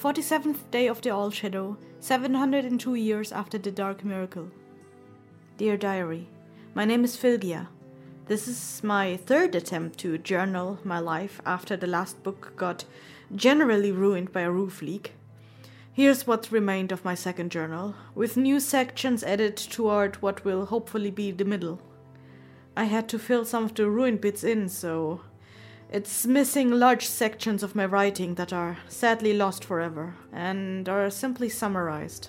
Forty-seventh day of the All Shadow, seven hundred and two years after the Dark Miracle. Dear Diary, my name is Flygia. This is my third attempt to journal my life after the last book got generally ruined by a roof leak. Here's what remained of my second journal, with new sections added toward what will hopefully be the middle. I had to fill some of the ruined bits in, so it's missing large sections of my writing that are sadly lost forever and are simply summarized.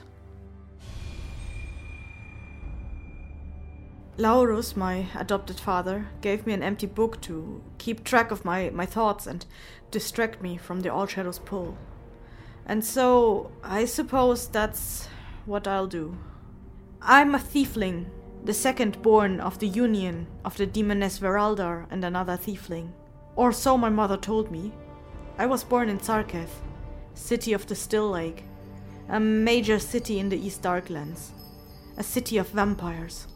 Laurus, my adopted father, gave me an empty book to keep track of my, my thoughts and distract me from the All Shadows pull. And so, I suppose that's what I'll do. I'm a tiefling, the second born of the union of the demoness Veraldar and another tiefling. Or so my mother told me. I was born in Zarketh, city of the Still Lake, a major city in the East Darklands, a city of vampires.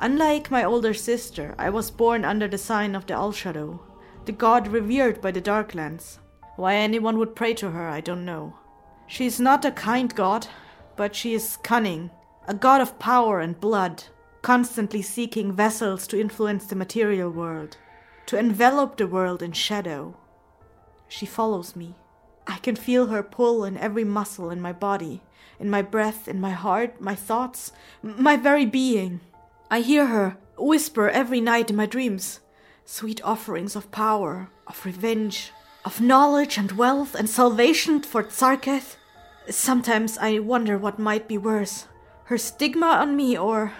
Unlike my older sister, I was born under the sign of the All Shadow, the god revered by the Darklands. Why anyone would pray to her, I don't know. She is not a kind god, but she is cunning, a god of power and blood, constantly seeking vessels to influence the material world to envelop the world in shadow. She follows me. I can feel her pull in every muscle in my body, in my breath, in my heart, my thoughts, my very being. I hear her whisper every night in my dreams sweet offerings of power, of revenge, of knowledge and wealth and salvation for Zarketh. Sometimes I wonder what might be worse her stigma on me or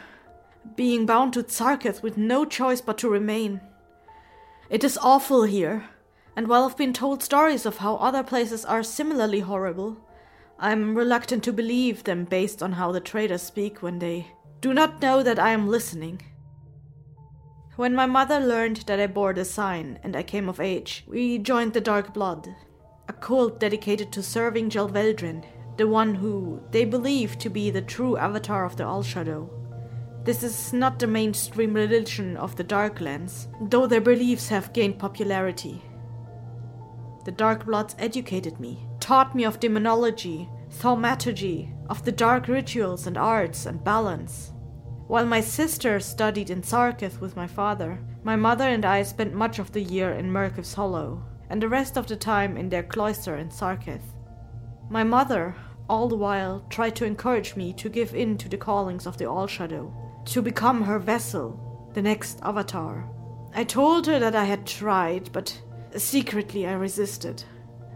being bound to Zarketh with no choice but to remain. It is awful here, and while I've been told stories of how other places are similarly horrible, I'm reluctant to believe them based on how the traders speak when they do not know that I am listening. When my mother learned that I bore the sign and I came of age, we joined the Dark Blood, a cult dedicated to serving Jalveldrin, the one who they believe to be the true avatar of the All Shadow. This is not the mainstream religion of the Darklands, though their beliefs have gained popularity. The Dark Bloods educated me, taught me of demonology, thaumaturgy, of the dark rituals and arts and balance. While my sister studied in Zarketh with my father, my mother and I spent much of the year in Merkiv's Hollow, and the rest of the time in their cloister in Zarketh. My mother, all the while, tried to encourage me to give in to the callings of the All Shadow, to become her vessel, the next avatar. I told her that I had tried, but secretly I resisted.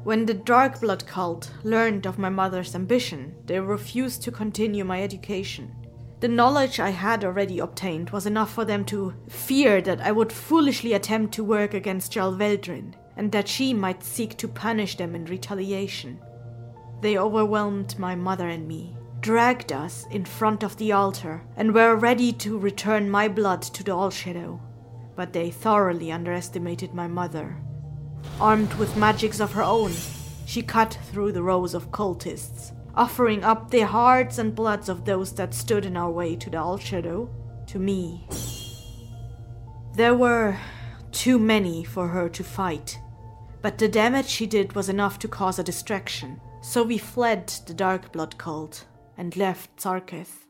When the Dark Blood cult learned of my mother's ambition, they refused to continue my education. The knowledge I had already obtained was enough for them to fear that I would foolishly attempt to work against Jalveldrin, and that she might seek to punish them in retaliation. They overwhelmed my mother and me, dragged us in front of the altar and were ready to return my blood to the All Shadow. But they thoroughly underestimated my mother. Armed with magics of her own, she cut through the rows of cultists, offering up the hearts and bloods of those that stood in our way to the All Shadow, to me. There were too many for her to fight, but the damage she did was enough to cause a distraction, so we fled the Dark Blood cult and left Zarketh.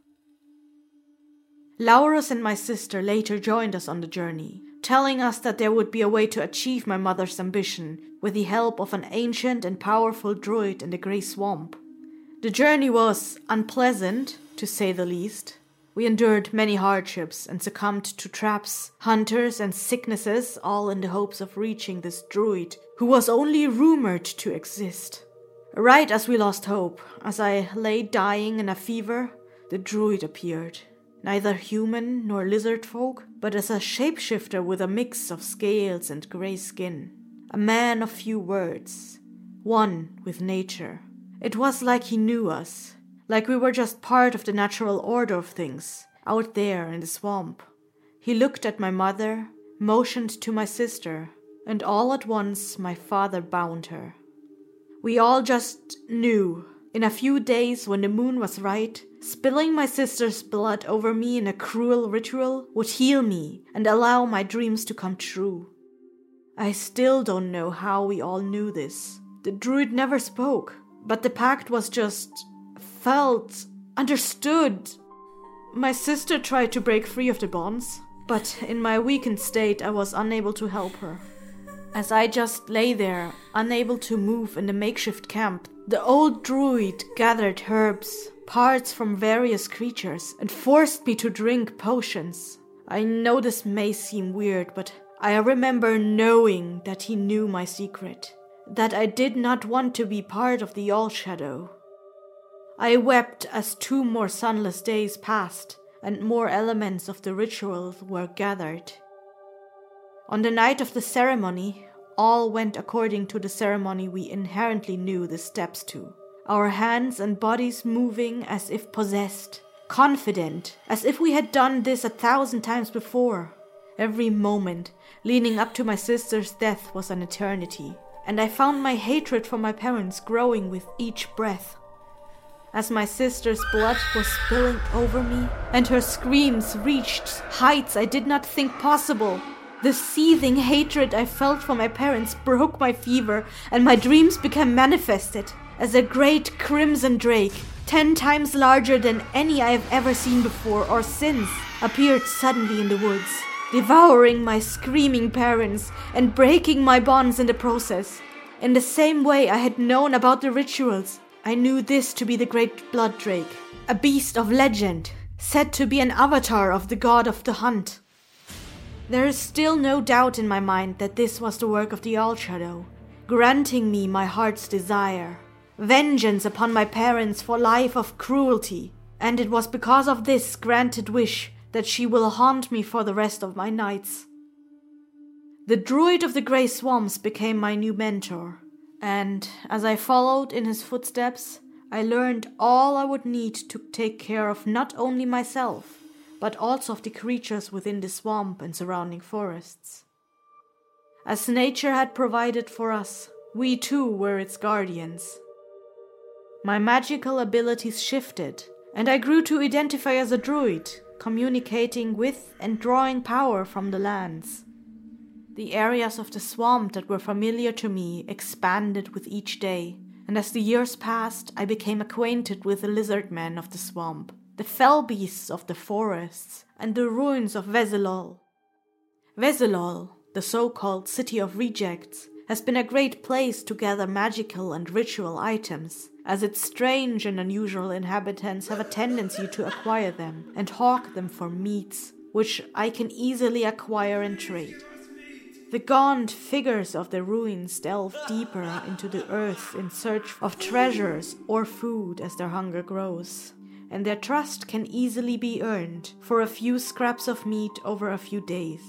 Laurus and my sister later joined us on the journey, telling us that there would be a way to achieve my mother's ambition with the help of an ancient and powerful druid in the Grey Swamp. The journey was unpleasant, to say the least. We endured many hardships and succumbed to traps, hunters, and sicknesses, all in the hopes of reaching this druid, who was only rumored to exist. Right as we lost hope, as I lay dying in a fever, the druid appeared. Neither human nor lizard folk, but as a shapeshifter with a mix of scales and grey skin. A man of few words. one with nature. It was like he knew us, like we were just part of the natural order of things, out there in the swamp. He looked at my mother, motioned to my sister, and all at once my father bound her. We all just knew. In a few days, when the moon was right, spilling my sister's blood over me in a cruel ritual would heal me and allow my dreams to come true. I still don't know how we all knew this. The druid never spoke, but the pact was just felt, understood. My sister tried to break free of the bonds, but in my weakened state, I was unable to help her. As I just lay there, unable to move in the makeshift camp, the old druid gathered herbs, parts from various creatures, and forced me to drink potions. I know this may seem weird, but I remember knowing that he knew my secret, that I did not want to be part of the All Shadow. I wept as two more sunless days passed and more elements of the ritual were gathered. On the night of the ceremony, all went according to the ceremony we inherently knew the steps to, our hands and bodies moving as if possessed, confident, as if we had done this a thousand times before. Every moment leading up to my sister's death was an eternity, and I found my hatred for my parents growing with each breath. As my sister's blood was spilling over me, and her screams reached heights I did not think possible, the seething hatred I felt for my parents broke my fever, and my dreams became manifested as a great crimson drake, ten times larger than any I have ever seen before or since, appeared suddenly in the woods, devouring my screaming parents and breaking my bonds in the process. In the same way I had known about the rituals, I knew this to be the great blood drake, a beast of legend, said to be an avatar of the god of the hunt. There is still no doubt in my mind that this was the work of the All Shadow, granting me my heart's desire, vengeance upon my parents for life of cruelty, and it was because of this granted wish that she will haunt me for the rest of my nights. The Druid of the Grey Swamps became my new mentor, and as I followed in his footsteps, I learned all I would need to take care of not only myself, but also of the creatures within the swamp and surrounding forests. As nature had provided for us, we too were its guardians. My magical abilities shifted, and I grew to identify as a druid, communicating with and drawing power from the lands. The areas of the swamp that were familiar to me expanded with each day, and as the years passed, I became acquainted with the lizard men of the swamp, the fell beasts of the forests, and the ruins of Veselol. Veselol, the so called City of Rejects, has been a great place to gather magical and ritual items, as its strange and unusual inhabitants have a tendency to acquire them and hawk them for meats, which I can easily acquire and trade. The gaunt figures of the ruins delve deeper into the earth in search of treasures or food as their hunger grows, and their trust can easily be earned for a few scraps of meat over a few days.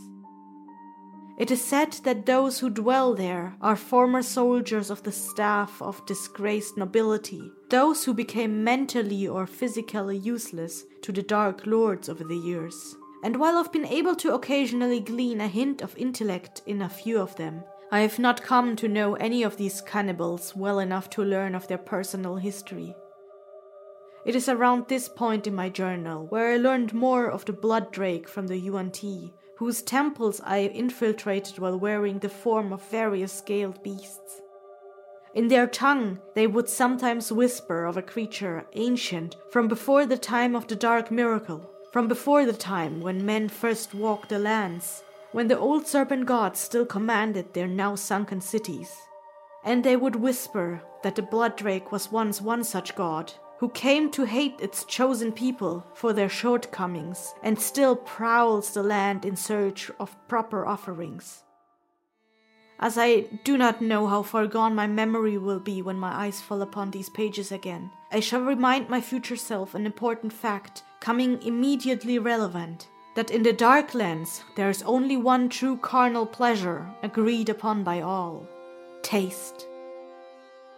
It is said that those who dwell there are former soldiers of the staff of disgraced nobility, those who became mentally or physically useless to the Dark Lords over the years and while I've been able to occasionally glean a hint of intellect in a few of them, I have not come to know any of these cannibals well enough to learn of their personal history. It is around this point in my journal where I learned more of the blood drake from the Yuan Ti, whose temples I infiltrated while wearing the form of various scaled beasts. In their tongue, they would sometimes whisper of a creature ancient from before the time of the Dark Miracle, from before the time when men first walked the lands, when the old serpent gods still commanded their now sunken cities. And they would whisper that the blood drake was once one such god, who came to hate its chosen people for their shortcomings and still prowls the land in search of proper offerings. As I do not know how far gone my memory will be when my eyes fall upon these pages again, I shall remind my future self an important fact coming immediately relevant that in the dark lands there is only one true carnal pleasure agreed upon by all taste.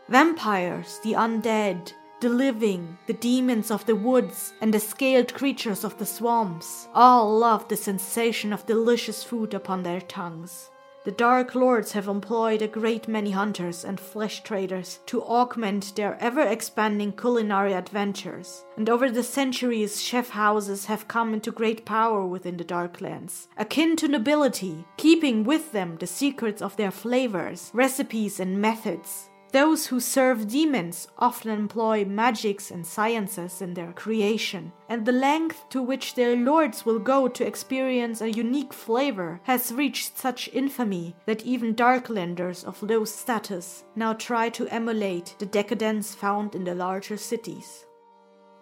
Vampires, the undead, the living, the demons of the woods, and the scaled creatures of the swamps all love the sensation of delicious food upon their tongues. The Dark Lords have employed a great many hunters and flesh traders to augment their ever expanding culinary adventures, and over the centuries, chef houses have come into great power within the Darklands, akin to nobility, keeping with them the secrets of their flavors, recipes, and methods. Those who serve demons often employ magics and sciences in their creation, and the length to which their lords will go to experience a unique flavor has reached such infamy that even Darklanders of low status now try to emulate the decadence found in the larger cities.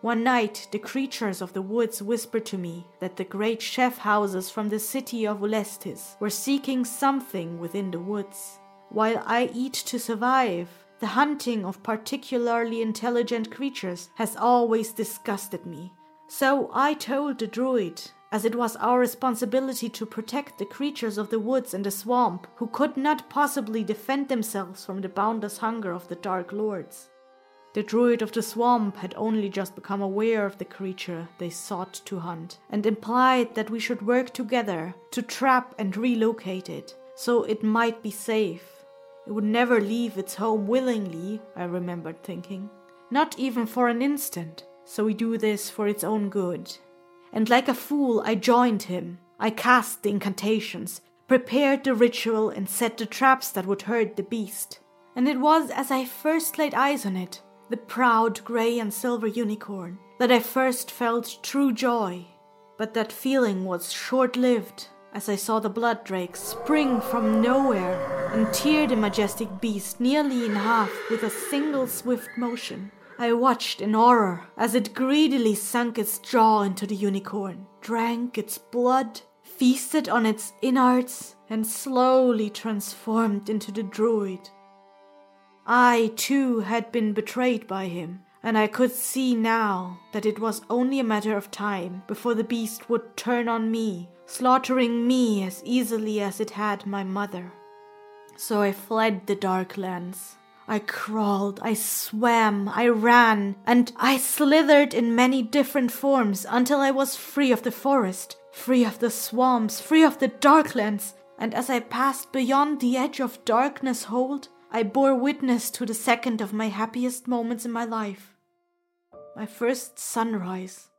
One night, the creatures of the woods whispered to me that the great chef houses from the city of Ulestis were seeking something within the woods. While I eat to survive, the hunting of particularly intelligent creatures has always disgusted me. So I told the druid, as it was our responsibility to protect the creatures of the woods and the swamp who could not possibly defend themselves from the boundless hunger of the Dark Lords. The druid of the swamp had only just become aware of the creature they sought to hunt, and implied that we should work together to trap and relocate it, so it might be safe it would never leave its home willingly, I remembered thinking. Not even for an instant, so we do this for its own good. And like a fool, I joined him. I cast the incantations, prepared the ritual, and set the traps that would hurt the beast. And it was as I first laid eyes on it, the proud grey and silver unicorn, that I first felt true joy. But that feeling was short lived as I saw the blood drake spring from nowhere and tear the majestic beast nearly in half with a single swift motion. I watched in horror as it greedily sunk its jaw into the unicorn, drank its blood, feasted on its innards, and slowly transformed into the druid. I, too, had been betrayed by him, and I could see now that it was only a matter of time before the beast would turn on me slaughtering me as easily as it had my mother. So I fled the dark lands. I crawled, I swam, I ran, and I slithered in many different forms until I was free of the forest, free of the swamps, free of the darklands, and as I passed beyond the edge of darkness hold, I bore witness to the second of my happiest moments in my life. My first sunrise.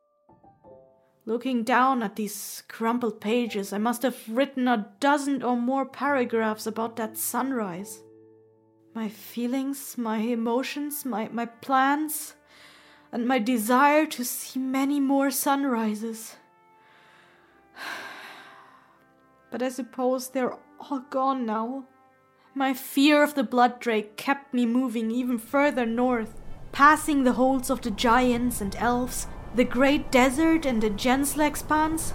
Looking down at these crumpled pages, I must have written a dozen or more paragraphs about that sunrise. My feelings, my emotions, my, my plans, and my desire to see many more sunrises. But I suppose they're all gone now. My fear of the blood drake kept me moving even further north, passing the holds of the giants and elves the great desert and the Gensler expanse.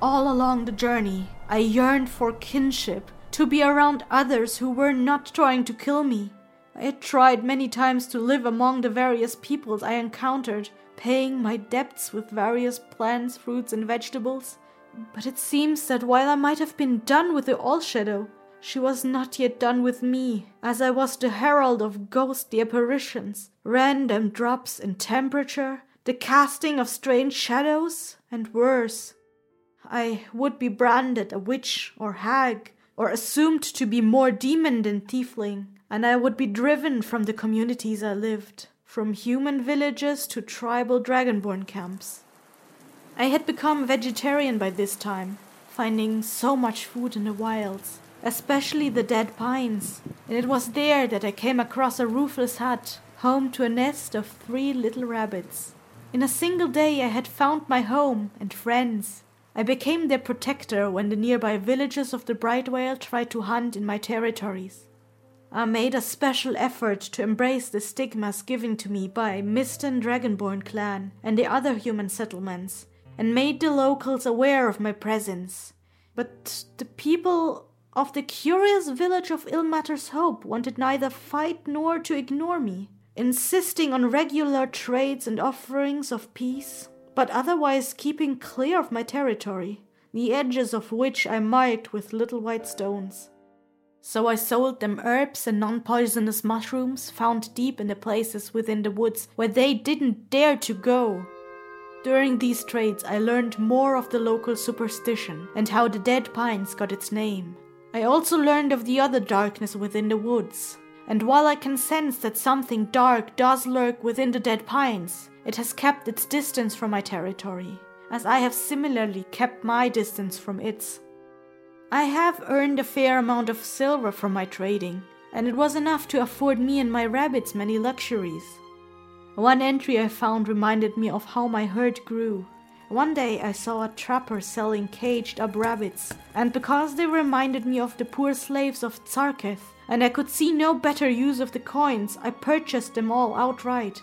All along the journey, I yearned for kinship, to be around others who were not trying to kill me. I had tried many times to live among the various peoples I encountered, paying my debts with various plants, fruits, and vegetables. But it seems that while I might have been done with the All Shadow, she was not yet done with me, as I was the herald of ghostly apparitions, random drops in temperature, the casting of strange shadows, and worse. I would be branded a witch or hag, or assumed to be more demon than tiefling, and I would be driven from the communities I lived, from human villages to tribal dragonborn camps. I had become vegetarian by this time, finding so much food in the wilds, especially the dead pines, and it was there that I came across a roofless hut, home to a nest of three little rabbits. In a single day, I had found my home and friends. I became their protector when the nearby villages of the Brightwale tried to hunt in my territories. I made a special effort to embrace the stigmas given to me by Misten Dragonborn clan and the other human settlements, and made the locals aware of my presence. But the people of the curious village of Ilmater's Hope wanted neither fight nor to ignore me insisting on regular trades and offerings of peace, but otherwise keeping clear of my territory, the edges of which I marked with little white stones. So I sold them herbs and non poisonous mushrooms found deep in the places within the woods where they didn't dare to go. During these trades, I learned more of the local superstition and how the dead pines got its name. I also learned of the other darkness within the woods. And while I can sense that something dark does lurk within the dead pines, it has kept its distance from my territory, as I have similarly kept my distance from its. I have earned a fair amount of silver from my trading, and it was enough to afford me and my rabbits many luxuries. One entry I found reminded me of how my herd grew. One day I saw a trapper selling caged up rabbits, and because they reminded me of the poor slaves of Zarketh, and I could see no better use of the coins, I purchased them all outright.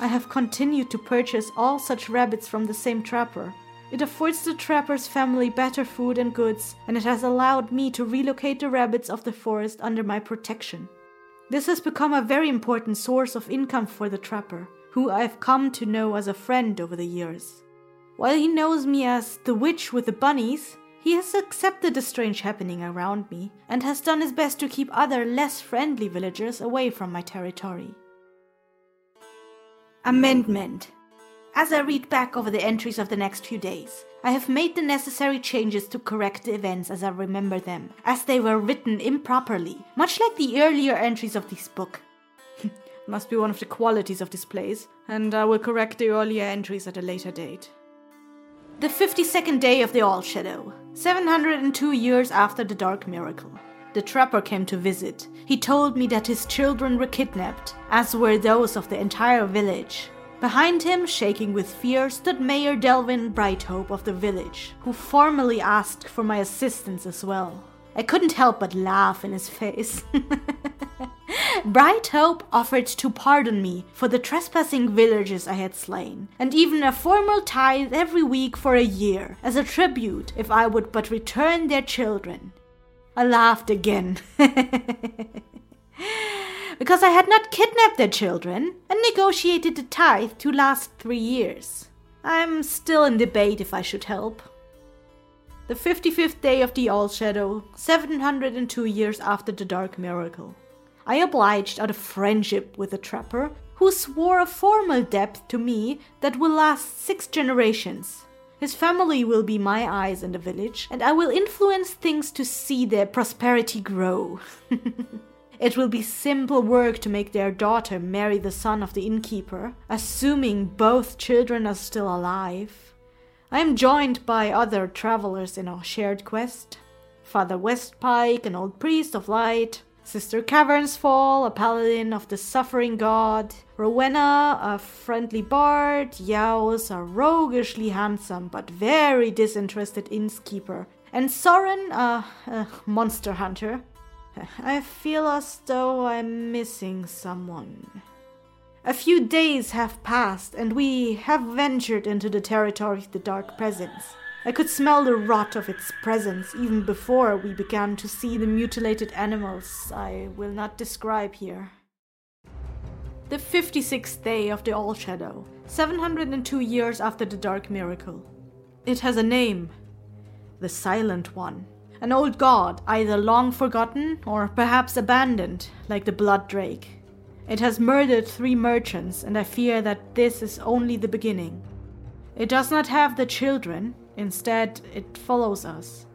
I have continued to purchase all such rabbits from the same trapper. It affords the trapper's family better food and goods, and it has allowed me to relocate the rabbits of the forest under my protection. This has become a very important source of income for the trapper, who I have come to know as a friend over the years. While he knows me as the witch with the bunnies, he has accepted the strange happening around me and has done his best to keep other less friendly villagers away from my territory. Amendment. As I read back over the entries of the next few days, I have made the necessary changes to correct the events as I remember them, as they were written improperly, much like the earlier entries of this book. Must be one of the qualities of this place, and I will correct the earlier entries at a later date. The 52nd day of the All Shadow, 702 years after the Dark Miracle. The trapper came to visit. He told me that his children were kidnapped, as were those of the entire village. Behind him, shaking with fear, stood Mayor Delvin Brighthope of the village, who formally asked for my assistance as well. I couldn't help but laugh in his face. Brighthope offered to pardon me for the trespassing villagers I had slain, and even a formal tithe every week for a year, as a tribute if I would but return their children. I laughed again. because I had not kidnapped their children and negotiated the tithe to last three years. I'm still in debate if I should help. The 55th day of the All Shadow, 702 years after the Dark Miracle. I obliged out of friendship with the trapper, who swore a formal debt to me that will last six generations. His family will be my eyes in the village, and I will influence things to see their prosperity grow. it will be simple work to make their daughter marry the son of the innkeeper, assuming both children are still alive. I am joined by other travelers in our shared quest Father Westpike, an old priest of light, Sister Cavernsfall, a paladin of the suffering god, Rowena, a friendly bard, Yaos, a roguishly handsome but very disinterested innkeeper, and Soren, a, a monster hunter. I feel as though I'm missing someone. A few days have passed, and we have ventured into the territory of the Dark Presence. I could smell the rot of its presence even before we began to see the mutilated animals I will not describe here. The 56th day of the All Shadow, 702 years after the Dark Miracle. It has a name the Silent One. An old god, either long forgotten or perhaps abandoned, like the Blood Drake. It has murdered three merchants, and I fear that this is only the beginning. It does not have the children, Instead, it follows us.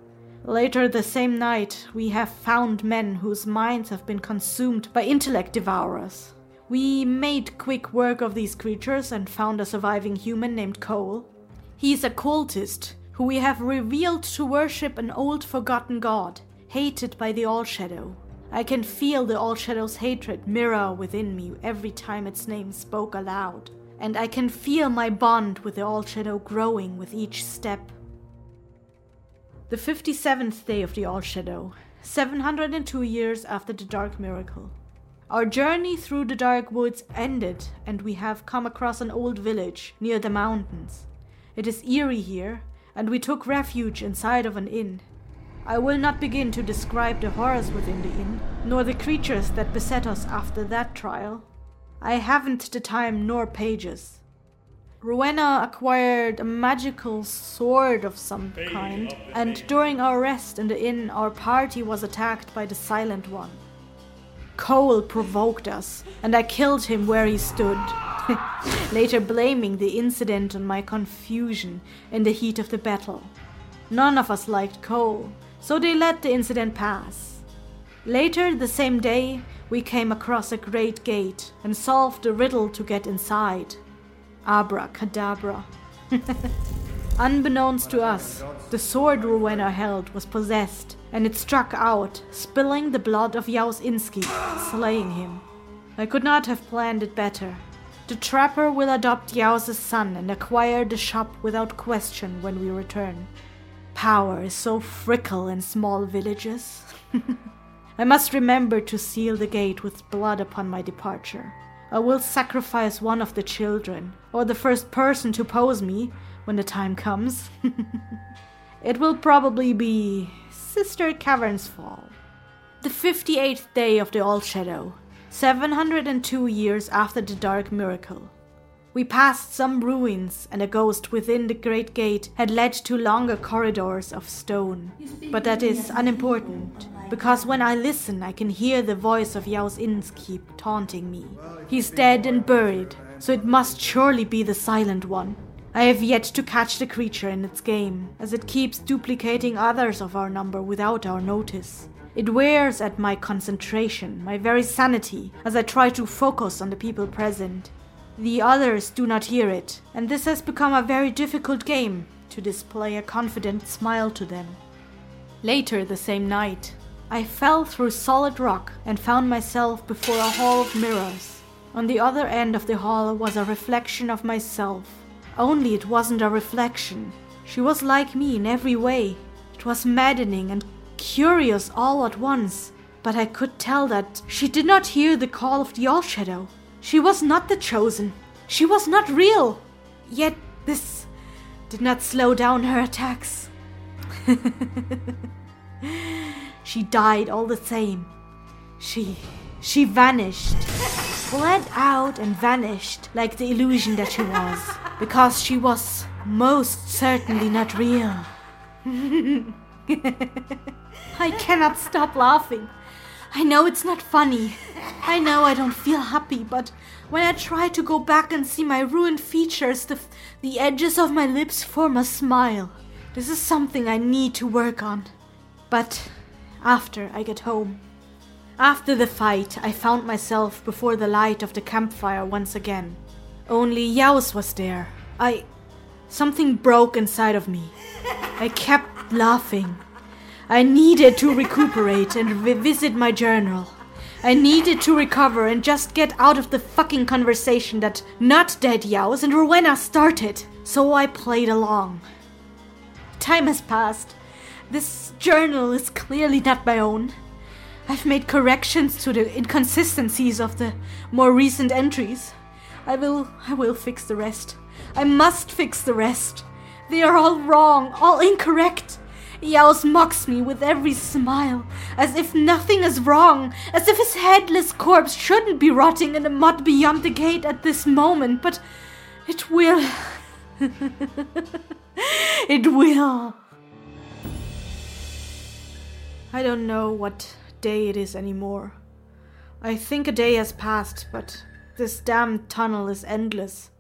Later the same night, we have found men whose minds have been consumed by intellect devourers. We made quick work of these creatures and found a surviving human named Cole. He is a cultist who we have revealed to worship an old forgotten god, hated by the All Shadow. I can feel the All Shadow's hatred mirror within me every time its name spoke aloud and I can feel my bond with the All Shadow growing with each step. The 57th day of the All Shadow, 702 years after the Dark Miracle. Our journey through the dark woods ended, and we have come across an old village near the mountains. It is eerie here, and we took refuge inside of an inn. I will not begin to describe the horrors within the inn, nor the creatures that beset us after that trial. I haven't the time nor pages. Rowena acquired a magical sword of some kind, and during our rest in the inn, our party was attacked by the Silent One. Cole provoked us, and I killed him where he stood, later blaming the incident on my confusion in the heat of the battle. None of us liked Cole, so they let the incident pass. Later the same day, we came across a great gate and solved the riddle to get inside. Abracadabra. Unbeknownst to us, the sword Rowena held was possessed, and it struck out, spilling the blood of Yaos Inski, slaying him. I could not have planned it better. The trapper will adopt Yaos' son and acquire the shop without question when we return. Power is so fickle in small villages. I must remember to seal the gate with blood upon my departure. I will sacrifice one of the children, or the first person to pose me when the time comes. it will probably be Sister Cavernsfall. The 58th day of the All Shadow, 702 years after the Dark Miracle. We passed some ruins, and a ghost within the great gate had led to longer corridors of stone. But that is unimportant, because when I listen, I can hear the voice of Yaos Innskeep taunting me. He's dead and buried, so it must surely be the Silent One. I have yet to catch the creature in its game, as it keeps duplicating others of our number without our notice. It wears at my concentration, my very sanity, as I try to focus on the people present. The others do not hear it, and this has become a very difficult game to display a confident smile to them. Later the same night, I fell through solid rock and found myself before a hall of mirrors. On the other end of the hall was a reflection of myself. Only it wasn't a reflection. She was like me in every way. It was maddening and curious all at once, but I could tell that she did not hear the call of the All Shadow. She was not the chosen. She was not real. Yet this did not slow down her attacks. she died all the same. She she vanished. Bled out and vanished like the illusion that she was. Because she was most certainly not real. I cannot stop laughing. I know it's not funny. I know I don't feel happy, but when I try to go back and see my ruined features, the, the edges of my lips form a smile. This is something I need to work on. But after I get home. After the fight, I found myself before the light of the campfire once again. Only Yaos was there. I. Something broke inside of me. I kept laughing. I needed to recuperate and revisit my journal. I needed to recover and just get out of the fucking conversation that not dead Yaos and Rowena started. So I played along. Time has passed. This journal is clearly not my own. I've made corrections to the inconsistencies of the more recent entries. I will I will fix the rest. I must fix the rest. They are all wrong, all incorrect. Yaos mocks me with every smile, as if nothing is wrong, as if his headless corpse shouldn't be rotting in the mud beyond the gate at this moment, but it will. it will. I don't know what day it is anymore. I think a day has passed, but this damned tunnel is endless.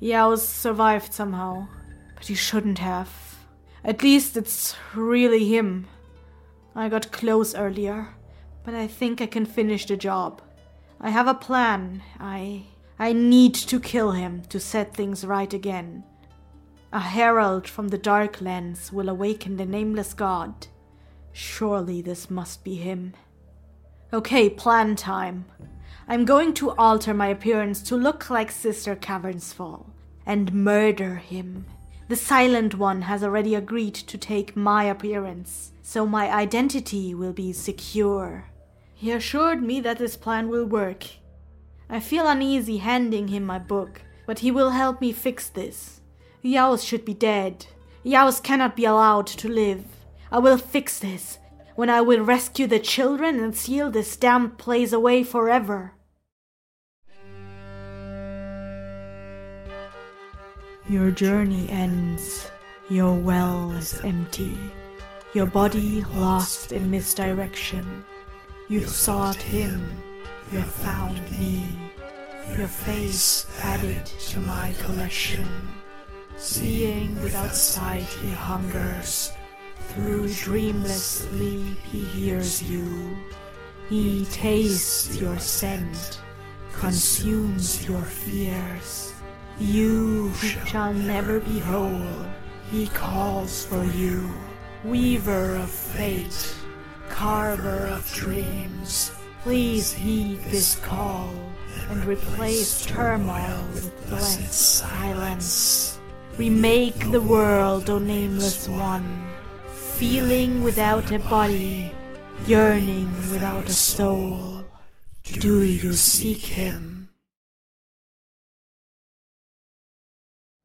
Yaos survived somehow, but he shouldn't have. At least it's really him. I got close earlier, but I think I can finish the job. I have a plan. I. I need to kill him to set things right again. A herald from the Dark Lands will awaken the nameless god. Surely this must be him. Okay, plan time. I'm going to alter my appearance to look like Sister Cavernsfall and murder him. The Silent One has already agreed to take my appearance, so my identity will be secure. He assured me that this plan will work. I feel uneasy handing him my book, but he will help me fix this. Yaos should be dead. Yaos cannot be allowed to live. I will fix this when I will rescue the children and seal this damned place away forever. Your journey ends. Your well is empty. Your body lost in misdirection. You sought him. You found me. Your face added to my collection. Seeing without sight he hungers. Through dreamless sleep he hears you. He tastes your scent, consumes your fears. You shall never be whole, he calls for you. Weaver of fate, carver of dreams, please heed this call and replace turmoil with blessed silence. Remake the world, O nameless one, feeling without a body, yearning without a soul. Do you seek him?